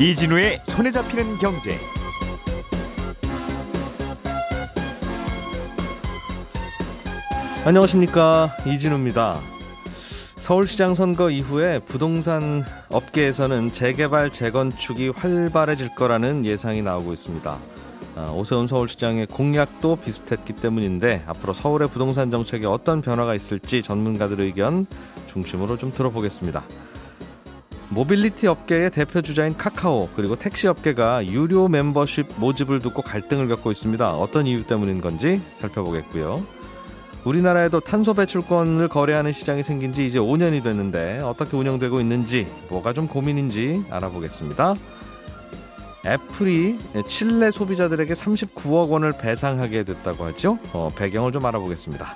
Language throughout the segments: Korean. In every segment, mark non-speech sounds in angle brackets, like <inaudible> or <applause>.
이진우의 손에 잡히는 경제. 안녕하십니까 이진우입니다. 서울시장 선거 이후에 부동산 업계에서는 재개발 재건축이 활발해질 거라는 예상이 나오고 있습니다. 아, 오세훈 서울시장의 공약도 비슷했기 때문인데 앞으로 서울의 부동산 정책에 어떤 변화가 있을지 전문가들 의견 중심으로 좀 들어보겠습니다. 모빌리티 업계의 대표 주자인 카카오 그리고 택시 업계가 유료 멤버십 모집을 두고 갈등을 겪고 있습니다. 어떤 이유 때문인 건지 살펴보겠고요. 우리나라에도 탄소 배출권을 거래하는 시장이 생긴 지 이제 5년이 됐는데 어떻게 운영되고 있는지 뭐가 좀 고민인지 알아보겠습니다. 애플이 칠레 소비자들에게 39억 원을 배상하게 됐다고 하죠. 어, 배경을 좀 알아보겠습니다.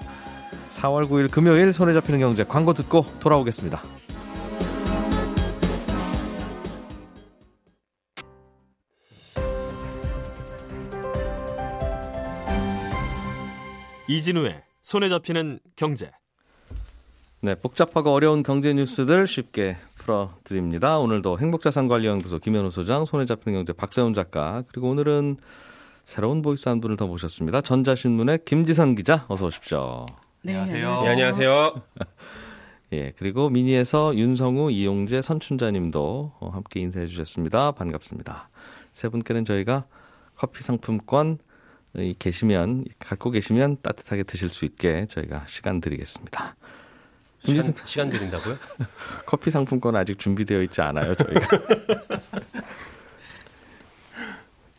4월 9일 금요일 손에 잡히는 경제 광고 듣고 돌아오겠습니다. 이진우의 손에 잡히는 경제. 네, 복잡하고 어려운 경제 뉴스들 쉽게 풀어드립니다. 오늘도 행복자산관리연구소 김현우 소장, 손에 잡히는 경제 박세훈 작가, 그리고 오늘은 새로운 voice 한 분을 더 모셨습니다. 전자신문의 김지선 기자, 어서 오십시오. 네, 안녕하세요. 네, 안녕하세요. <laughs> 예, 그리고 미니에서 윤성우, 이용재, 선춘자님도 어, 함께 인사해 주셨습니다. 반갑습니다. 세 분께는 저희가 커피 상품권 계시면 갖고 계시면 따뜻하게 드실 수 있게 저희가 시간 드리겠습니다. 시간, 시간 드린다고요? <laughs> 커피 상품권 아직 준비되어 있지 않아요, 저희가. <laughs>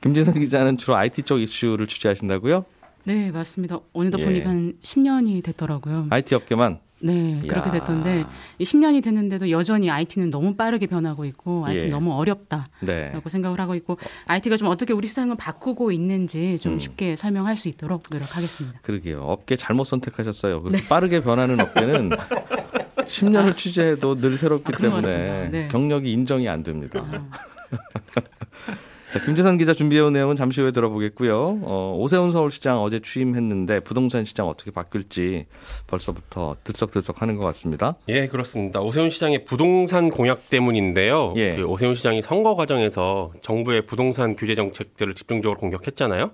김진선 기자는 주로 IT 쪽 이슈를 취재하신다고요? 네, 맞습니다. 어느덧 예. 보니까 한 10년이 됐더라고요. IT 업계만 네, 그렇게 야. 됐던데 이 10년이 됐는데도 여전히 IT는 너무 빠르게 변하고 있고 IT는 예. 너무 어렵다라고 네. 생각을 하고 있고 IT가 좀 어떻게 우리 세상을 바꾸고 있는지 좀 음. 쉽게 설명할 수 있도록 노력하겠습니다. 그러게요. 업계 잘못 선택하셨어요. 그렇게 빠르게 변하는 업계는 <laughs> 10년을 취재해도 늘 새롭기 네. 아, 때문에. 네. 경력이 인정이 안 됩니다. 아, <laughs> 자, 김재선 기자 준비해온 내용은 잠시 후에 들어보겠고요. 어, 오세훈 서울시장 어제 취임했는데 부동산 시장 어떻게 바뀔지 벌써부터 들썩들썩 하는 것 같습니다. 예, 그렇습니다. 오세훈 시장의 부동산 공약 때문인데요. 예. 그 오세훈 시장이 선거 과정에서 정부의 부동산 규제 정책들을 집중적으로 공격했잖아요.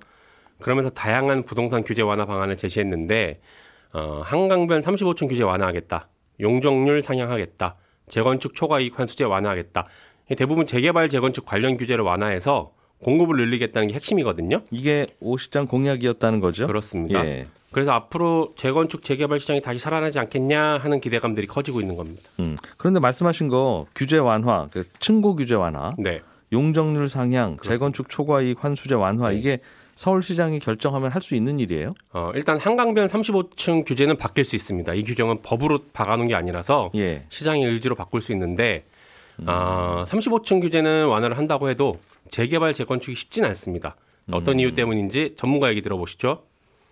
그러면서 다양한 부동산 규제 완화 방안을 제시했는데 어, 한강변 35층 규제 완화하겠다. 용적률 상향하겠다. 재건축 초과이익 환수제 완화하겠다. 이 대부분 재개발 재건축 관련 규제를 완화해서 공급을 늘리겠다는 게 핵심이거든요. 이게 오 시장 공약이었다는 거죠? 그렇습니다. 예. 그래서 앞으로 재건축 재개발 시장이 다시 살아나지 않겠냐 하는 기대감들이 커지고 있는 겁니다. 음. 그런데 말씀하신 거 규제 완화, 그 층고 규제 완화, 네. 용적률 상향, 그렇습니다. 재건축 초과 이익 환수제 완화 네. 이게 서울시장이 결정하면 할 수 있는 일이에요? 어, 일단 한강변 35층 규제는 바뀔 수 있습니다. 이 규정은 법으로 박아놓은 게 아니라서 예. 시장의 의지로 바꿀 수 있는데 아, 35층 규제는 완화를 한다고 해도 재개발 재건축이 쉽진 않습니다. 어떤 이유 때문인지 전문가 얘기 들어보시죠.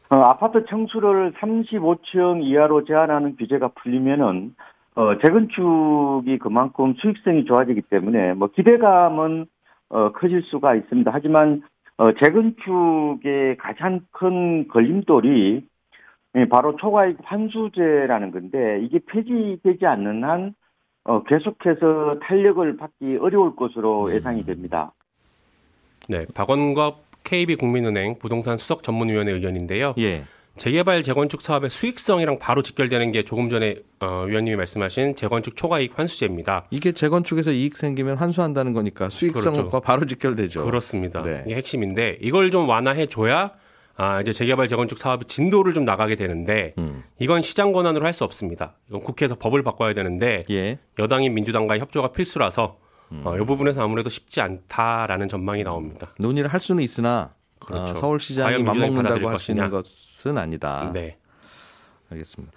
어, 아파트 층수를 35층 이하로 제한하는 규제가 풀리면은 어, 재건축이 그만큼 수익성이 좋아지기 때문에 뭐 기대감은 어, 커질 수가 있습니다. 하지만 어, 재건축의 가장 큰 걸림돌이 예, 바로 초과이익 환수제라는 건데 이게 폐지되지 않는 한 어, 계속해서 탄력을 받기 어려울 것으로 예상이 됩니다. 네, 박원갑 KB 국민은행 부동산 수석 전문위원회 의견인데요. 예. 재개발 재건축 사업의 수익성이랑 바로 직결되는 게 조금 전에 어, 위원님이 말씀하신 재건축 초과이익 환수제입니다. 이게 재건축에서 이익 생기면 환수한다는 거니까 수익성과 그렇죠. 바로 직결되죠. 그렇습니다. 네. 이게 핵심인데 이걸 좀 완화해 줘야 아, 이제 재개발 재건축 사업의 진도를 좀 나가게 되는데 음. 이건 시장 권한으로 할 수 없습니다. 이건 국회에서 법을 바꿔야 되는데 예. 여당인 민주당과의 협조가 필수라서 음. 어, 이 부분에서 아무래도 쉽지 않다라는 전망이 나옵니다. 논의를 할 수는 있으나 그렇죠. 어, 서울시장이 받아들일 할수 있는. 것은 아니다. 네. 알겠습니다.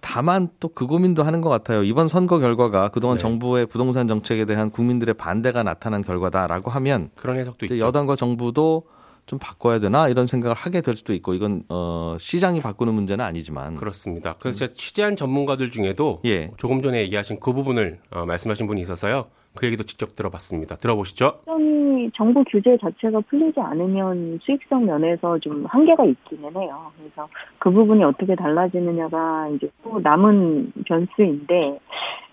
다만 또 그 고민도 하는 것 같아요. 이번 선거 결과가 그동안 네. 정부의 부동산 정책에 대한 국민들의 반대가 나타난 결과다라고 하면 그런 해석도 있죠. 여당과 정부도 좀 바꿔야 되나 이런 생각을 하게 될 수도 있고 이건 어, 시장이 바꾸는 문제는 아니지만 그렇습니다. 그래서 제가 취재한 전문가들 중에도 예. 조금 전에 얘기하신 그 부분을 어, 말씀하신 분이 있어서요. 그 얘기도 직접 들어봤습니다. 들어보시죠. 정부 규제 자체가 풀리지 않으면 수익성 면에서 좀 한계가 있기는 해요. 그래서 그 부분이 어떻게 달라지느냐가 이제 또 남은 변수인데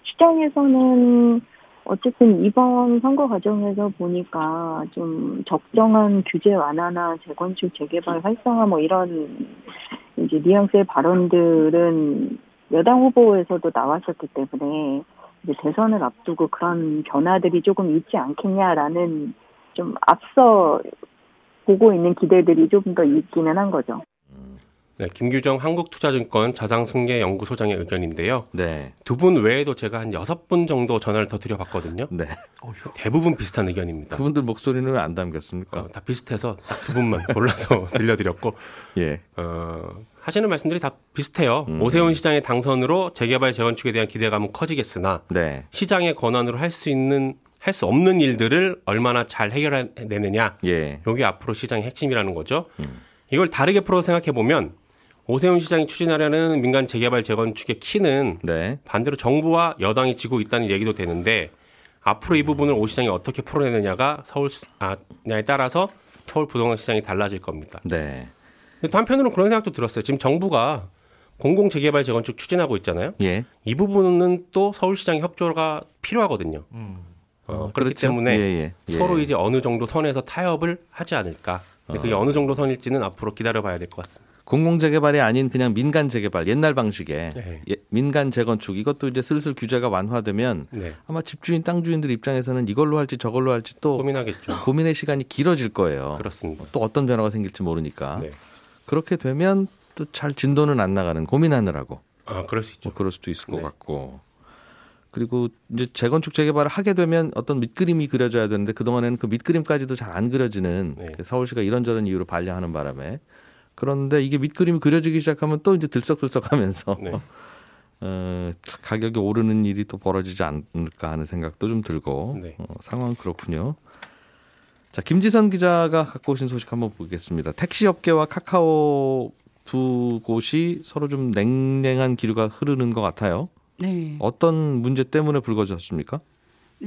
시장에서는 어쨌든 이번 선거 과정에서 보니까 좀 적정한 규제 완화나 재건축 재개발 활성화 뭐 이런 이제 뉘앙스의 발언들은 여당 후보에서도 나왔었기 때문에 이제 대선을 앞두고 그런 변화들이 조금 있지 않겠냐라는 좀 앞서 보고 있는 기대들이 조금 더 있기는 한 거죠. 네, 김규정 한국투자증권 자산승계연구소장의 의견인데요. 네. 두 분 외에도 제가 한 여섯 분 정도 전화를 더 드려봤거든요. 네. 대부분 비슷한 의견입니다. 그분들 목소리는 왜 안 담겼습니까? 어, 다 비슷해서 딱 두 분만 <laughs> 골라서 <laughs> 들려드렸고 예. 어, 하시는 말씀들이 다 비슷해요. 음. 오세훈 시장의 당선으로 재개발 재건축에 대한 기대감은 커지겠으나 네. 시장의 권한으로 할 수 있는 할 수 없는 일들을 얼마나 잘 해결해내느냐 예. 이게 앞으로 시장의 핵심이라는 거죠. 음. 이걸 다르게 풀어 생각해 보면 오세훈 시장이 추진하려는 민간 재개발 재건축의 키는 네. 반대로 정부와 여당이 지고 있다는 얘기도 되는데 앞으로 이 부분을 오 시장이 어떻게 풀어내느냐가 서울 아냐에 따라서 서울 부동산 시장이 달라질 겁니다. 네. 근데 또 한편으로는 그런 생각도 들었어요. 지금 정부가 공공 재개발 재건축 추진하고 있잖아요. 예. 이 부분은 또 서울시장의 협조가 필요하거든요. 어, 그렇기 그렇죠. 때문에 예, 예. 예. 서로 이제 어느 정도 선에서 타협을 하지 않을까. 근데 그게 어느 정도 선일지는 앞으로 기다려봐야 될 것 같습니다. 공공 재개발이 아닌 그냥 민간 재개발 옛날 방식의 네. 예, 민간 재건축 이것도 이제 슬슬 규제가 완화되면 네, 아마 집주인 땅 주인들 입장에서는 이걸로 할지 저걸로 할지 또 고민하겠죠. 고민의 시간이 길어질 거예요. 그렇습니다. 또 어떤 변화가 생길지 모르니까 네. 그렇게 되면 또 잘 진도는 안 나가는 고민하느라고 아, 그럴 수 있죠. 뭐 그럴 수도 있을 것 네. 같고 그리고 이제 재건축 재개발을 하게 되면 어떤 밑그림이 그려져야 되는데 그 동안에는 그 밑그림까지도 잘 안 그려지는 네. 그 서울시가 이런저런 이유로 반려하는 바람에 그런데 이게 밑그림이 그려지기 시작하면 또 이제 들썩들썩 하면서 네. <laughs> 어, 가격이 오르는 일이 또 벌어지지 않을까 하는 생각도 좀 들고 네. 어, 상황 그렇군요. 자 김지선 기자가 갖고 오신 소식 한번 보겠습니다. 택시 업계와 카카오 두 곳이 서로 좀 냉랭한 기류가 흐르는 것 같아요. 네. 어떤 문제 때문에 불거졌습니까?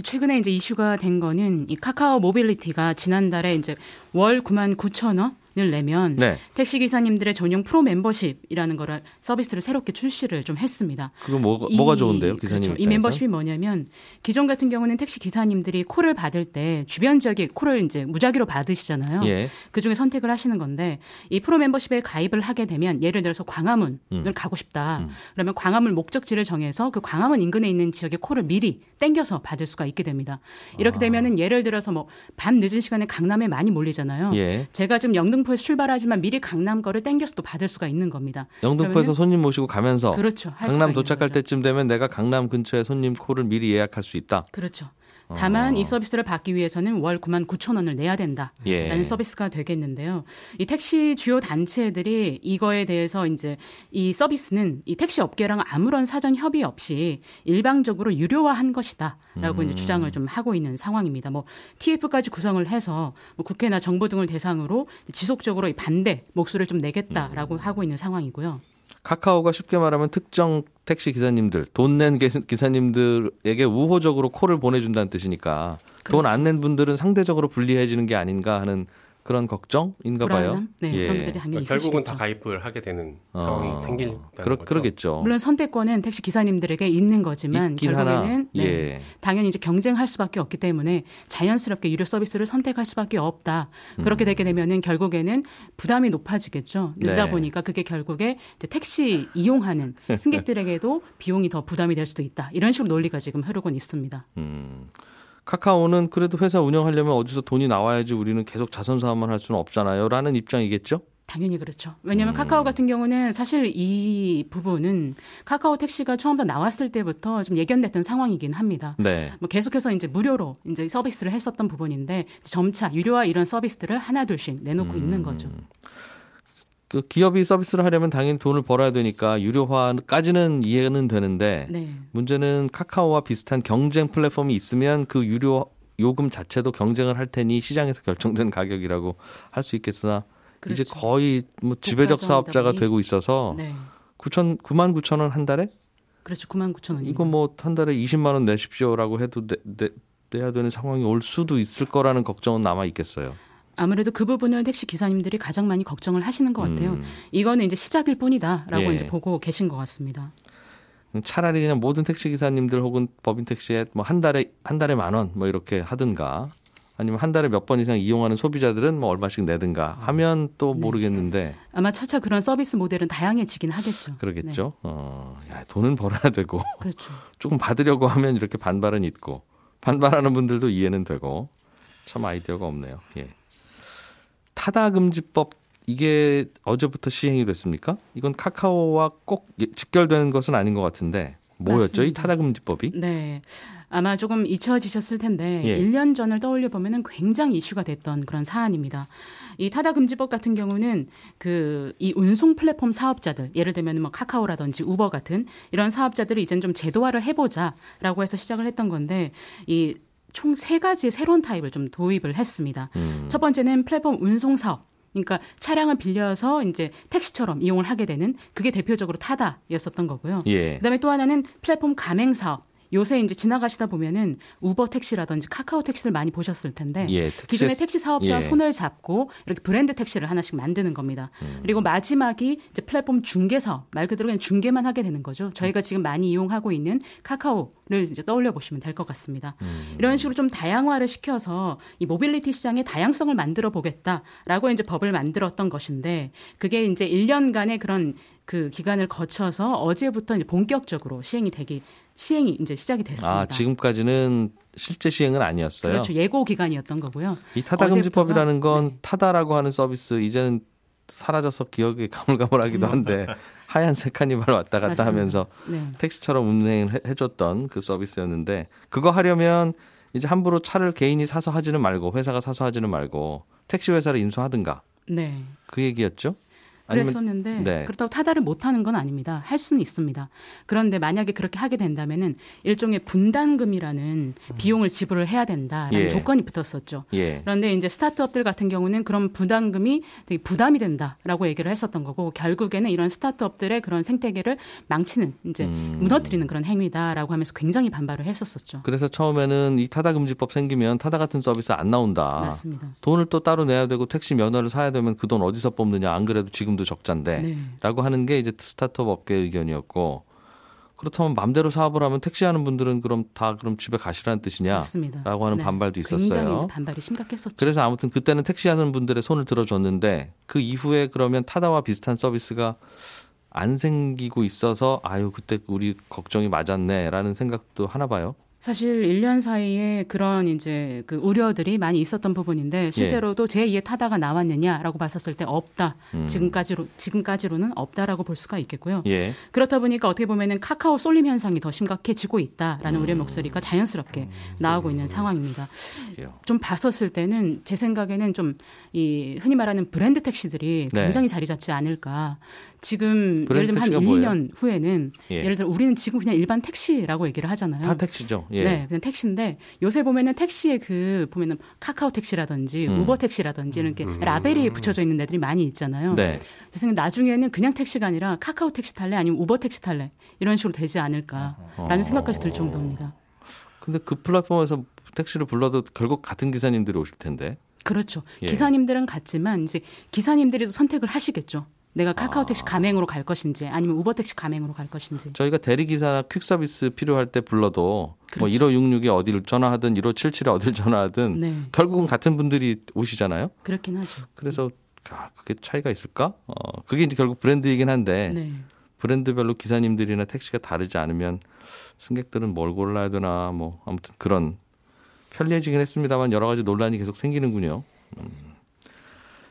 최근에 이제 이슈가 된 거는 이 카카오 모빌리티가 지난달에 이제 월 9만 9천 원을 내면 네, 택시 기사님들의 전용 프로 멤버십이라는 거를 서비스를 새롭게 출시를 좀 했습니다. 그거 뭐, 이- 뭐가 좋은데요, 기사님? 그렇죠. 이? 멤버십이 뭐냐면 기존 같은 경우는 택시 기사님들이 콜을 받을 때 주변 지역에 콜을 이제 무작위로 받으시잖아요. 예, 그 중에 선택을 하시는 건데 이 프로 멤버십에 가입을 하게 되면 예를 들어서 광화문을 음. 가고 싶다. 그러면 광화문 목적지를 정해서 그 광화문 인근에 있는 지역의 콜을 미리 땡겨서 받을 수가 있게 됩니다. 이렇게 되면은 예를 들어서 뭐 밤 늦은 시간에 강남에 많이 몰리잖아요. 예. 제가 지금 영등 포에서 출발하지만 미리 강남 거를 땡겨서 또 받을 수가 있는 겁니다. 영등포에서 손님 모시고 가면서 그렇죠. 강남 도착할. 때쯤 되면 내가 강남 근처에 손님 콜을 미리 예약할 수 있다. 그렇죠. 다만 어. 이 서비스를 받기 위해서는 월 9만 9천 원을 내야 된다라는 예. 서비스가 되겠는데요. 이 택시 주요 단체들이 이거에 대해서 이제 이 서비스는 이 택시 업계랑 아무런 사전 협의 없이 일방적으로 유료화한 것이다라고 음. 이제 주장을 좀 하고 있는 상황입니다. 뭐 TF까지 구성을 해서 뭐 국회나 정부 등을 대상으로 지속적으로 이 반대 목소리를 좀 음. 내겠다라고 하고 있는 상황이고요. 카카오가 쉽게 말하면 특정 택시 기사님들, 돈 낸 기사님들에게 우호적으로 콜을 보내준다는 뜻이니까 돈 안 낸 분들은 상대적으로 불리해지는 게 아닌가 하는 그런 걱정인가 봐요. 불안함? 네, 예. 그런 분들이 당연히 결국은 있으시겠죠. 다 가입을 하게 되는 어, 상황이 생긴다는 그러, 거죠. 그러겠죠. 물론 선택권은 택시 기사님들에게 있는 거지만 결국에는. 네, 예. 당연히 이제 경쟁할 수밖에 없기 때문에 자연스럽게 유료 서비스를 선택할 수밖에 없다. 그렇게 되게 되면은 결국에는 부담이 높아지겠죠. 늘다 네. 보니까 그게 결국에 이제 택시 이용하는 승객들에게도 <laughs> 비용이 더 부담이 될 수도 있다. 이런 식으로 논리가 지금 흐르곤 있습니다. 음. 카카오는 그래도 회사 운영하려면 어디서 돈이 나와야지 우리는 계속 자선 사업만 할 수는 없잖아요. 라는 입장이겠죠? 당연히 그렇죠. 왜냐하면 카카오 같은 경우는 사실 이 부분은 카카오 택시가 처음부터 나왔을 때부터 좀 예견됐던 상황이긴 합니다. 네. 뭐 계속해서 이제 무료로 이제 서비스를 했었던 부분인데 점차 유료화 이런 서비스들을 하나둘씩 내놓고 있는 거죠. 그 기업이 서비스를 하려면 당연히 돈을 벌어야 되니까 유료화까지는 이해는 되는데 네. 문제는 카카오와 비슷한 경쟁 플랫폼이 있으면 그 유료 요금 자체도 경쟁을 할 테니 시장에서 결정된 가격이라고 할 수 있겠으나 이제 그렇죠. 거의 뭐 지배적 사업자가 보니. 되고 있어서 네. 9천 9만 9천 원 한 달에 그렇죠. 9만 9천 원입니다. 이거 뭐 한 달에 20만 원 내십시오라고 해도 내, 내, 내야 되는 상황이 올 수도 있을 거라는 걱정은 남아 있겠어요. 아무래도 그 부분을 택시 기사님들이 가장 많이 걱정을 하시는 것 같아요. 음. 이거는 이제 시작일 뿐이다라고 예. 이제 보고 계신 것 같습니다. 차라리 그냥 모든 택시 기사님들 혹은 법인 택시에 뭐 한 달에 한 달에 만 원 뭐 이렇게 하든가 아니면 한 달에 몇 번 이상 이용하는 소비자들은 뭐 얼마씩 내든가 하면 또 네. 모르겠는데 아마 차차 그런 서비스 모델은 다양해지긴 하겠죠. 그러겠죠. 어, 야, 돈은 벌어야 되고 네, 그렇죠. <laughs> 조금 받으려고 하면 이렇게 반발은 있고 반발하는 분들도 이해는 되고 참 아이디어가 없네요. 예. 타다 금지법 이게 어제부터 시행이 됐습니까? 이건 카카오와 꼭 직결되는 것은 아닌 것 같은데 뭐였죠? 이 맞습니다. 타다 금지법이? 네. 아마 조금 잊혀지셨을 텐데 예. 1년 전을 떠올려 보면은 굉장히 이슈가 됐던 그런 사안입니다. 이 타다 금지법 같은 경우는 그 이 운송 플랫폼 사업자들 예를 들면 뭐 카카오라든지 우버 같은 이런 사업자들을 이젠 좀 제도화를 해보자라고 해서 시작을 했던 건데 이 총 세 가지의 새로운 타입을 좀 도입을 했습니다. 음. 첫 번째는 플랫폼 운송 사업. 그러니까 차량을 빌려서 이제 택시처럼 이용을 하게 되는 그게 대표적으로 타다였었던 거고요. 예. 그다음에 또 하나는 플랫폼 가맹 사업. 요새 이제 지나가시다 보면은 우버 택시라든지 카카오 택시들 많이 보셨을 텐데 예, 택시- 기존의 택시 사업자와 예. 손을 잡고 이렇게 브랜드 택시를 하나씩 만드는 겁니다. 그리고 마지막이 이제 플랫폼 중개 사업 말 그대로 그냥 중개만 하게 되는 거죠. 저희가 지금 많이 이용하고 있는 카카오를 이제 떠올려 보시면 될 것 같습니다. 이런 식으로 좀 다양화를 시켜서 이 모빌리티 시장의 다양성을 만들어 보겠다라고 이제 법을 만들었던 것인데 그게 이제 1년간의 그런 그 기간을 거쳐서 어제부터 이제 본격적으로 시행이 되기 시행이 이제 시작이 됐습니다. 아, 지금까지는 실제 시행은 아니었어요. 그렇죠. 예고 기간이었던 거고요. 이 타다 금지법이라는 건 네. 타다라고 하는 서비스 이제는 사라져서 기억이 가물가물하기도 한데 <laughs> 하얀색 카니발 왔다 갔다 맞습니다. 하면서 네. 택시처럼 운행을 해- 해줬던 그 서비스였는데 그거 하려면 이제 함부로 차를 개인이 사서 하지는 말고 회사가 사서 하지는 말고 택시 회사를 인수하든가 네. 그 얘기였죠? 아니면 그랬었는데 네. 그렇다고 타다를 못 하는 건 아닙니다. 할 수는 있습니다. 그런데 만약에 그렇게 하게 된다면은 일종의 분담금이라는 비용을 지불을 해야 된다라는 예. 조건이 붙었었죠. 예. 그런데 이제 스타트업들 같은 경우는 그런 부담금이 되게 부담이 된다라고 얘기를 했었던 거고 결국에는 이런 스타트업들의 그런 생태계를 망치는 이제 음. 무너뜨리는 그런 행위다라고 하면서 굉장히 반발을 했었었죠. 그래서 처음에는 이 타다 금지법 생기면 타다 같은 서비스 안 나온다. 맞습니다. 돈을 또 따로 내야 되고 택시 면허를 사야 되면 그 돈 어디서 뽑느냐. 안 그래도 지금 도 적자인데. 네. 라고 하는 게 이제 스타트업 업계 의견이었고 그렇다면 맘대로 사업을 하면 택시하는 분들은 그럼 다 그럼 집에 가시라는 뜻이냐? 맞습니다. 라고 하는 네. 반발도 굉장히 있었어요. 이제 반발이 심각했었죠. 그래서 아무튼 그때는 택시하는 분들의 손을 들어줬는데 그 이후에 그러면 타다와 비슷한 서비스가 안 생기고 있어서 아유 그때 우리 걱정이 맞았네라는 생각도 하나 봐요. 사실 1년 사이에 그런 이제 그 우려들이 많이 있었던 부분인데 실제로도 제2의 타다가 나왔느냐라고 봤었을 때 없다. 음. 지금까지로 지금까지로는 없다라고 볼 수가 있겠고요. 예. 그렇다 보니까 어떻게 보면은 카카오 쏠림 현상이 더 심각해지고 있다라는 음. 우려 목소리가 자연스럽게 나오고 있는 상황입니다. 좀 봤었을 때는 제 생각에는 좀 이 흔히 말하는 브랜드 택시들이 네. 굉장히 자리 잡지 않을까. 지금 예를 들면 한 택시가 1, 뭐예요? 2년 후에는 예. 예를 들어 우리는 지금 그냥 일반 택시라고 얘기를 하잖아요. 다 택시죠. 예. 네, 그냥 택시인데 요새 보면은 택시에 그 보면은 카카오 택시라든지 음. 우버 택시라든지 이렇게 라벨이 붙여져 있는 데들이 많이 있잖아요. 네. 그래서 나중에는 그냥 택시가 아니라 카카오 택시 탈래 아니면 우버 택시 탈래 이런 식으로 되지 않을까라는 어. 생각까지 들 정도입니다. 근데 그 플랫폼에서 택시를 불러도 결국 같은 기사님들이 오실 텐데. 그렇죠. 예. 기사님들은 같지만 이제 기사님들이 또 선택을 하시겠죠. 내가 카카오 택시 아. 가맹으로 갈 것인지 아니면 우버 택시 가맹으로 갈 것인지. 저희가 대리기사나 퀵 서비스 필요할 때 불러도 뭐 그렇죠. 1566에 어디를 전화하든 1577에 어디를 전화하든 네, 결국은 같은 분들이 오시잖아요. 그렇긴 하죠. 그래서 아, 그게 차이가 있을까? 어, 그게 이제 결국 브랜드이긴 한데 네. 브랜드별로 기사님들이나 택시가 다르지 않으면 승객들은 뭘 골라야 되나 뭐 아무튼 그런 편리해지긴 했습니다만 여러 가지 논란이 계속 생기는군요. 음.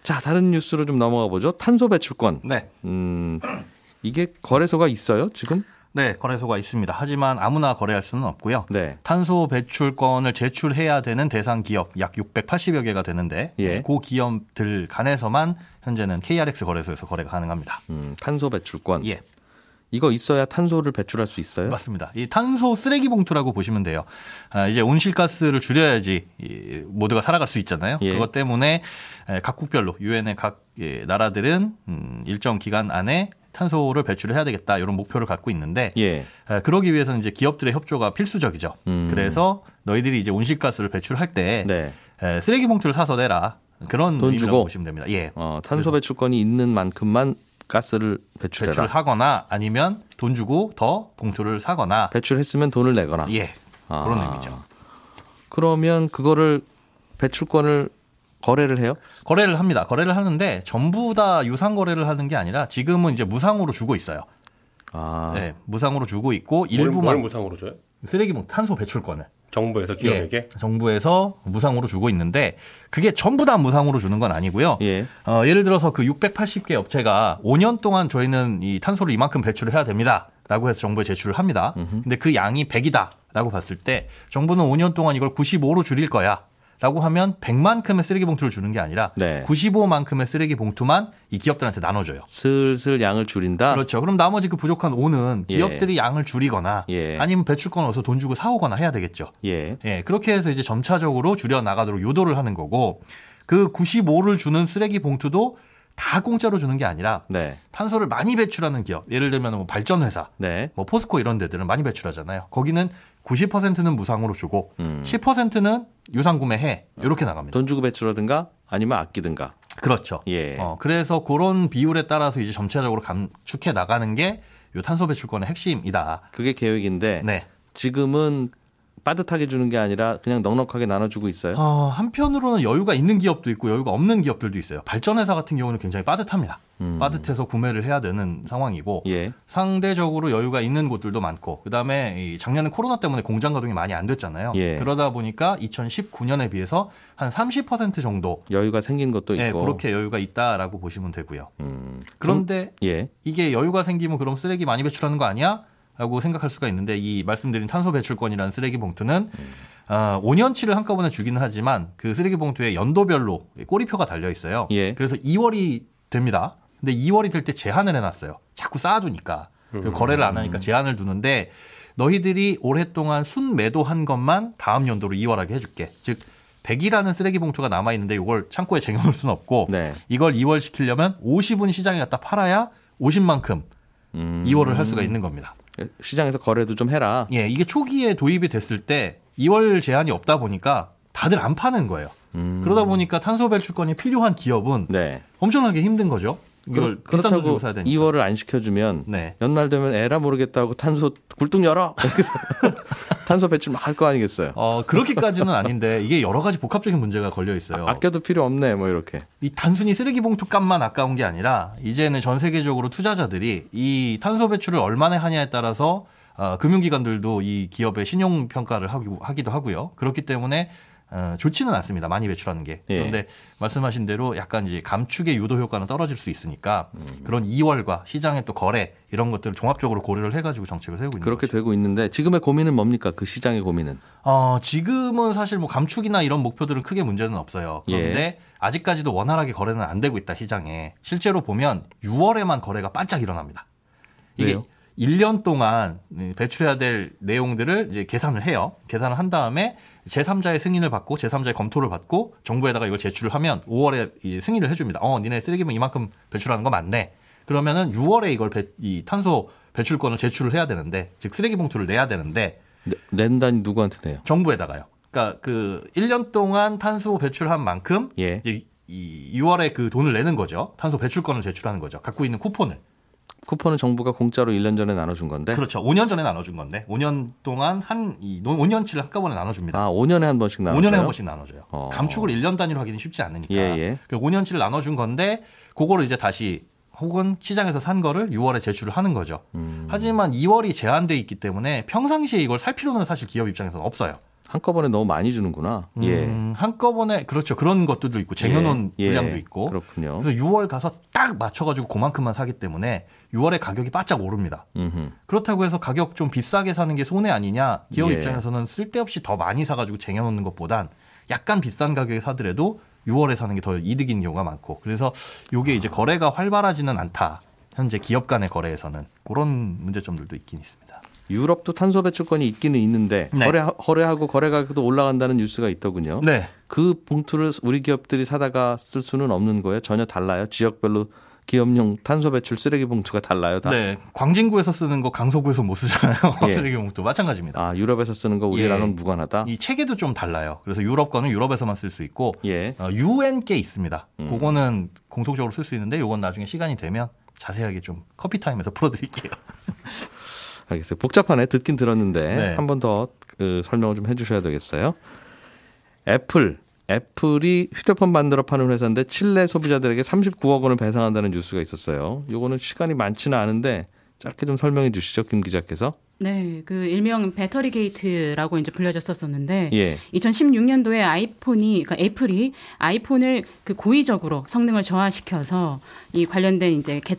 자 다른 뉴스로 좀 넘어가 보죠. 탄소 배출권. 네. 음, 이게 거래소가 있어요 지금? 네, 거래소가 있습니다. 하지만 아무나 거래할 수는 없고요. 네. 탄소 배출권을 제출해야 되는 대상 기업 약 680여 개가 되는데 예. 그 기업들 간에서만 현재는 KRX 거래소에서 거래가 가능합니다. 음, 탄소 배출권. 예. 이거 있어야 탄소를 배출할 수 있어요? 맞습니다. 이 탄소 쓰레기 봉투라고 보시면 돼요. 아, 이제 온실가스를 줄여야지 이 모두가 살아갈 수 있잖아요. 예. 그것 때문에 에, 각국별로 유엔의 각 예, 나라들은 음, 일정 기간 안에 탄소를 배출을 해야 되겠다 이런 목표를 갖고 있는데 예. 에, 그러기 위해서는 이제 기업들의 협조가 필수적이죠. 음. 그래서 너희들이 이제 온실가스를 배출할 때 네. 에, 쓰레기 봉투를 사서 내라 그런 돈 주고? 보시면 됩니다. 예. 어, 탄소 배출권이 있는 만큼만 가스를 배출해라. 배출을 하거나 아니면 돈 주고 더 봉투를 사거나 배출했으면 돈을 내거나. 예 아. 그런 의미죠. 그러면 그거를 배출권을 거래를 해요? 거래를 합니다. 거래를 하는데 전부 다 유상 거래를 하는 게 아니라 지금은 이제 무상으로 주고 있어요. 아, 네, 무상으로 주고 있고 뭘, 일부만 뭘 무상으로 줘요? 쓰레기 봉 탄소 배출권을 정부에서 기업에게? 예, 정부에서 무상으로 주고 있는데 그게 전부 다 무상으로 주는 건 아니고요. 예. 어, 예를 들어서 그 680개 업체가 5년 동안 저희는 이 탄소를 이만큼 배출을 해야 됩니다. 라고 해서 정부에 제출을 합니다. 근데 그 양이 100이다. 라고 봤을 때 정부는 5년 동안 이걸 95로 줄일 거야. 라고 하면 100만큼의 쓰레기 봉투를 주는 게 아니라 네. 95만큼의 쓰레기 봉투만 이 기업들한테 나눠줘요. 슬슬 양을 줄인다. 그렇죠. 그럼 나머지 그 부족한 5는 예. 기업들이 양을 줄이거나 예. 아니면 배출권 얻어서 돈 주고 사오거나 해야 되겠죠. 예. 예, 그렇게 해서 이제 점차적으로 줄여 나가도록 유도를 하는 거고 그 95를 주는 쓰레기 봉투도 다 공짜로 주는 게 아니라 네. 탄소를 많이 배출하는 기업, 예를 들면 뭐 발전회사, 네. 뭐 포스코 이런 데들은 많이 배출하잖아요. 거기는 90%는 무상으로 주고 음. 10%는 유상 구매해 이렇게 나갑니다. 돈 주고 배출하든가 아니면 아끼든가. 그렇죠. 예. 어, 그래서 그런 비율에 따라서 이제 점차적으로 감축해 나가는 게 요 탄소 배출권의 핵심이다. 그게 계획인데 네. 지금은 빠듯하게 주는 게 아니라 그냥 넉넉하게 나눠주고 있어요. 어, 한편으로는 여유가 있는 기업도 있고 여유가 없는 기업들도 있어요. 발전회사 같은 경우는 굉장히 빠듯합니다. 음. 빠듯해서 구매를 해야 되는 상황이고 예. 상대적으로 여유가 있는 곳들도 많고 그다음에 이 작년에 코로나 때문에 공장 가동이 많이 안 됐잖아요. 예. 그러다 보니까 2019년에 비해서 한 30% 정도 여유가 생긴 것도 있고. 예, 그렇게 여유가 있다라고 보시면 되고요. 음. 그런데 예. 이게 여유가 생기면 그럼 쓰레기 많이 배출하는 거 아니야? 라고 생각할 수가 있는데 이 말씀드린 탄소 배출권이라는 쓰레기 봉투는 어, 5년치를 한꺼번에 주기는 하지만 그 쓰레기 봉투에 연도별로 꼬리표가 달려 있어요. 예. 그래서 2월이 됩니다. 근데 2월이 될 때 제한을 해놨어요. 자꾸 쌓아두니까 그리고 거래를 안 하니까 제한을 두는데 너희들이 오랫동안 순 매도한 것만 다음 연도로 2월하게 해줄게. 즉 100이라는 쓰레기 봉투가 남아 있는데 이걸 창고에 쟁여놓을 수는 없고 네. 이걸 2월 시키려면 50은 시장에 갖다 팔아야 50만큼 음. 2월을 할 수가 있는 겁니다. 시장에서 거래도 좀 해라. 예, 이게 초기에 도입이 됐을 때 2월 제한이 없다 보니까 다들 안 파는 거예요. 음. 그러다 보니까 탄소 배출권이 필요한 기업은 네. 엄청나게 힘든 거죠. 돈 그렇다고 주고 사야 되니까. 2월을 안 시켜주면 네. 연말 되면 에라 모르겠다고 탄소 굴뚝 열어. <laughs> 탄소 배출 막 할 거 아니겠어요. 어, 그렇게까지는 아닌데 이게 여러 가지 복합적인 문제가 걸려 있어요. 아 껴도 필요 없네 뭐 이렇게. 이 단순히 쓰레기 봉투 값만 아까운 게 아니라 이제는 전 세계적으로 투자자들이 이 탄소 배출을 얼마나 하냐에 따라서 어, 금융기관들도 이 기업의 신용 평가를 하기도 하고요. 그렇기 때문에 어, 좋지는 않습니다. 많이 배출하는 게. 예. 그런데 말씀하신 대로 약간 이제 감축의 유도 효과는 떨어질 수 있으니까 그런 2월과 시장의 또 거래 이런 것들을 종합적으로 고려를 해가지고 정책을 세우고 있는 그렇게 거죠. 되고 있는데 지금의 고민은 뭡니까? 그 시장의 고민은. 어, 지금은 사실 뭐 감축이나 이런 목표들은 크게 문제는 없어요. 그런데 예. 아직까지도 원활하게 거래는 안 되고 있다 시장에. 실제로 보면 6월에만 거래가 반짝 일어납니다. 이게 왜요? 1년 동안 배출해야 될 내용들을 이제 계산을 해요. 계산을 한 다음에 제3자의 승인을 받고 제3자의 검토를 받고 정부에다가 이걸 제출을 하면 5월에 이 승인을 해줍니다. 어, 니네 쓰레기면 이만큼 배출하는 거 맞네. 그러면은 6월에 이걸 배- 이 탄소 배출권을 제출을 해야 되는데, 즉 쓰레기 봉투를 내야 되는데 내- 낸다니 누구한테 내요? 정부에다가요. 그러니까 그 1년 동안 탄소 배출한 만큼 예. 이 6월에 그 돈을 내는 거죠. 탄소 배출권을 제출하는 거죠. 갖고 있는 쿠폰을. 쿠폰은 정부가 공짜로 1년 전에 나눠준 건데. 그렇죠. 5년 전에 나눠준 건데 5년 동안 한이 5년치를 한꺼번에 나눠줍니다. 아, 5년에 한 번씩 나눠. 5년에 한 번씩 나눠줘요. 어. 감축을 1년 단위로 하기는 쉽지 않으니까. 예, 예. 그 5년치를 나눠준 건데 그거를 이제 다시 혹은 시장에서 산 거를 6월에 제출을 하는 거죠. 음. 하지만 2월이 제한돼 있기 때문에 평상시에 이걸 살 필요는 사실 기업 입장에서는 없어요. 한꺼번에 너무 많이 주는구나. 예. 음, 한꺼번에 그렇죠. 그런 것들도 있고 쟁여놓은 예, 물량도 예, 있고. 그렇군요. 그래서 6월 가서 딱 맞춰가지고 그만큼만 사기 때문에 6월에 가격이 바짝 오릅니다. 음흠. 그렇다고 해서 가격 좀 비싸게 사는 게 손해 아니냐? 기업 예. 입장에서는 쓸데없이 더 많이 사가지고 쟁여놓는 것보단 약간 비싼 가격에 사더라도 6월에 사는 게 더 이득인 경우가 많고. 그래서 이게 이제 거래가 활발하지는 않다. 현재 기업 간의 거래에서는 그런 문제점들도 있긴 있습니다. 유럽도 탄소 배출권이 있기는 있는데 네. 거래 거래하고 거래 가격도 올라간다는 뉴스가 있더군요. 네. 그 봉투를 우리 기업들이 사다가 쓸 수는 없는 거예요. 전혀 달라요. 지역별로 기업용 탄소 배출 쓰레기 봉투가 달라요. 다. 네. 광진구에서 쓰는 거 강서구에서 못 쓰잖아요. <laughs> 예. 쓰레기 봉투 마찬가지입니다. 아 유럽에서 쓰는 거 우리랑은 예. 무관하다. 이 체계도 좀 달라요. 그래서 유럽 거는 유럽에서만 쓸 수 있고 예. 어, UN 게 있습니다. 음. 그거는 공통적으로 쓸 수 있는데 이건 나중에 시간이 되면 자세하게 좀 커피 타임에서 <laughs> 풀어드릴게요. <laughs> 알겠어요. 복잡하네. 듣긴 들었는데 네. 한번 더 그, 설명을 좀 해주셔야 되겠어요. 애플. 애플이 휴대폰 만들어 파는 회사인데 칠레 소비자들에게 39억 원을 배상한다는 뉴스가 있었어요. 요거는 시간이 많지는 않은데 짧게 좀 설명해 주시죠, 김 기자께서. 네, 그 일명 배터리 게이트라고 이제 불려졌었었는데 예. 2016년도에 아이폰이 그러니까 애플이 아이폰을 그 고의적으로 성능을 저하시켜서 이 관련된 이제 개-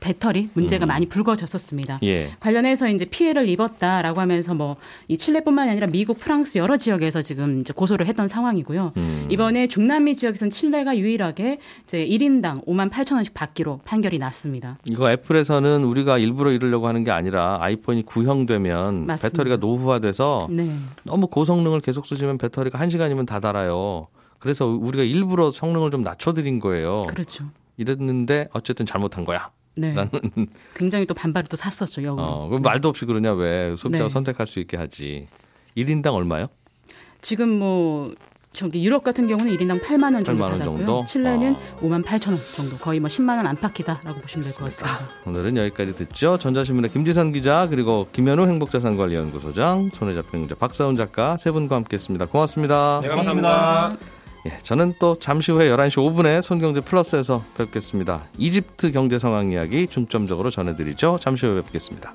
배터리 문제가 음. 많이 불거졌었습니다. 예. 관련해서 이제 피해를 입었다라고 하면서 뭐 이 칠레뿐만이 아니라 미국, 프랑스 여러 지역에서 지금 이제 고소를 했던 상황이고요. 음. 이번에 중남미 지역에서는 칠레가 유일하게 이제 1인당 5만 8천 원씩 받기로 판결이 났습니다. 이거 애플에서는 우리가 일부러 이러려고 하는 게 아니라 아이폰이 구형되면 맞습니다. 배터리가 노후화돼서 네. 너무 고성능을 계속 쓰시면 배터리가 한시간이면 다 닳아요. 그래서 우리가 일부러 성능을 좀 낮춰드린 거예요. 그렇죠. 이랬는데 어쨌든 잘못한 거야. 네. 라는 <laughs> 굉장히 또 반발을 또 샀었죠, 역으로. 어, 그럼 말도 없이 그러냐 왜 소비자가 네. 선택할 수 있게 하지. 1인당 얼마요? 지금 뭐 저기 유럽 같은 경우는 1인당 8만 원 정도 8만 원 받았고요. 정도? 칠레는 어. 5만 8천 원 정도. 거의 뭐 10만 원 안팎이다라고 보시면 될 것 같습니다. 오늘은 여기까지 듣죠. 전자신문의 김지선 기자 그리고 김현우 행복자산관리연구소장 잡히는 기자 박사훈 작가 세 분과 함께했습니다. 고맙습니다. 네, 감사합니다. 예, 저는 또 잠시 후에 11시 5분에 손경제 플러스에서 뵙겠습니다. 이집트 경제 상황 이야기 중점적으로 전해드리죠. 잠시 후에 뵙겠습니다.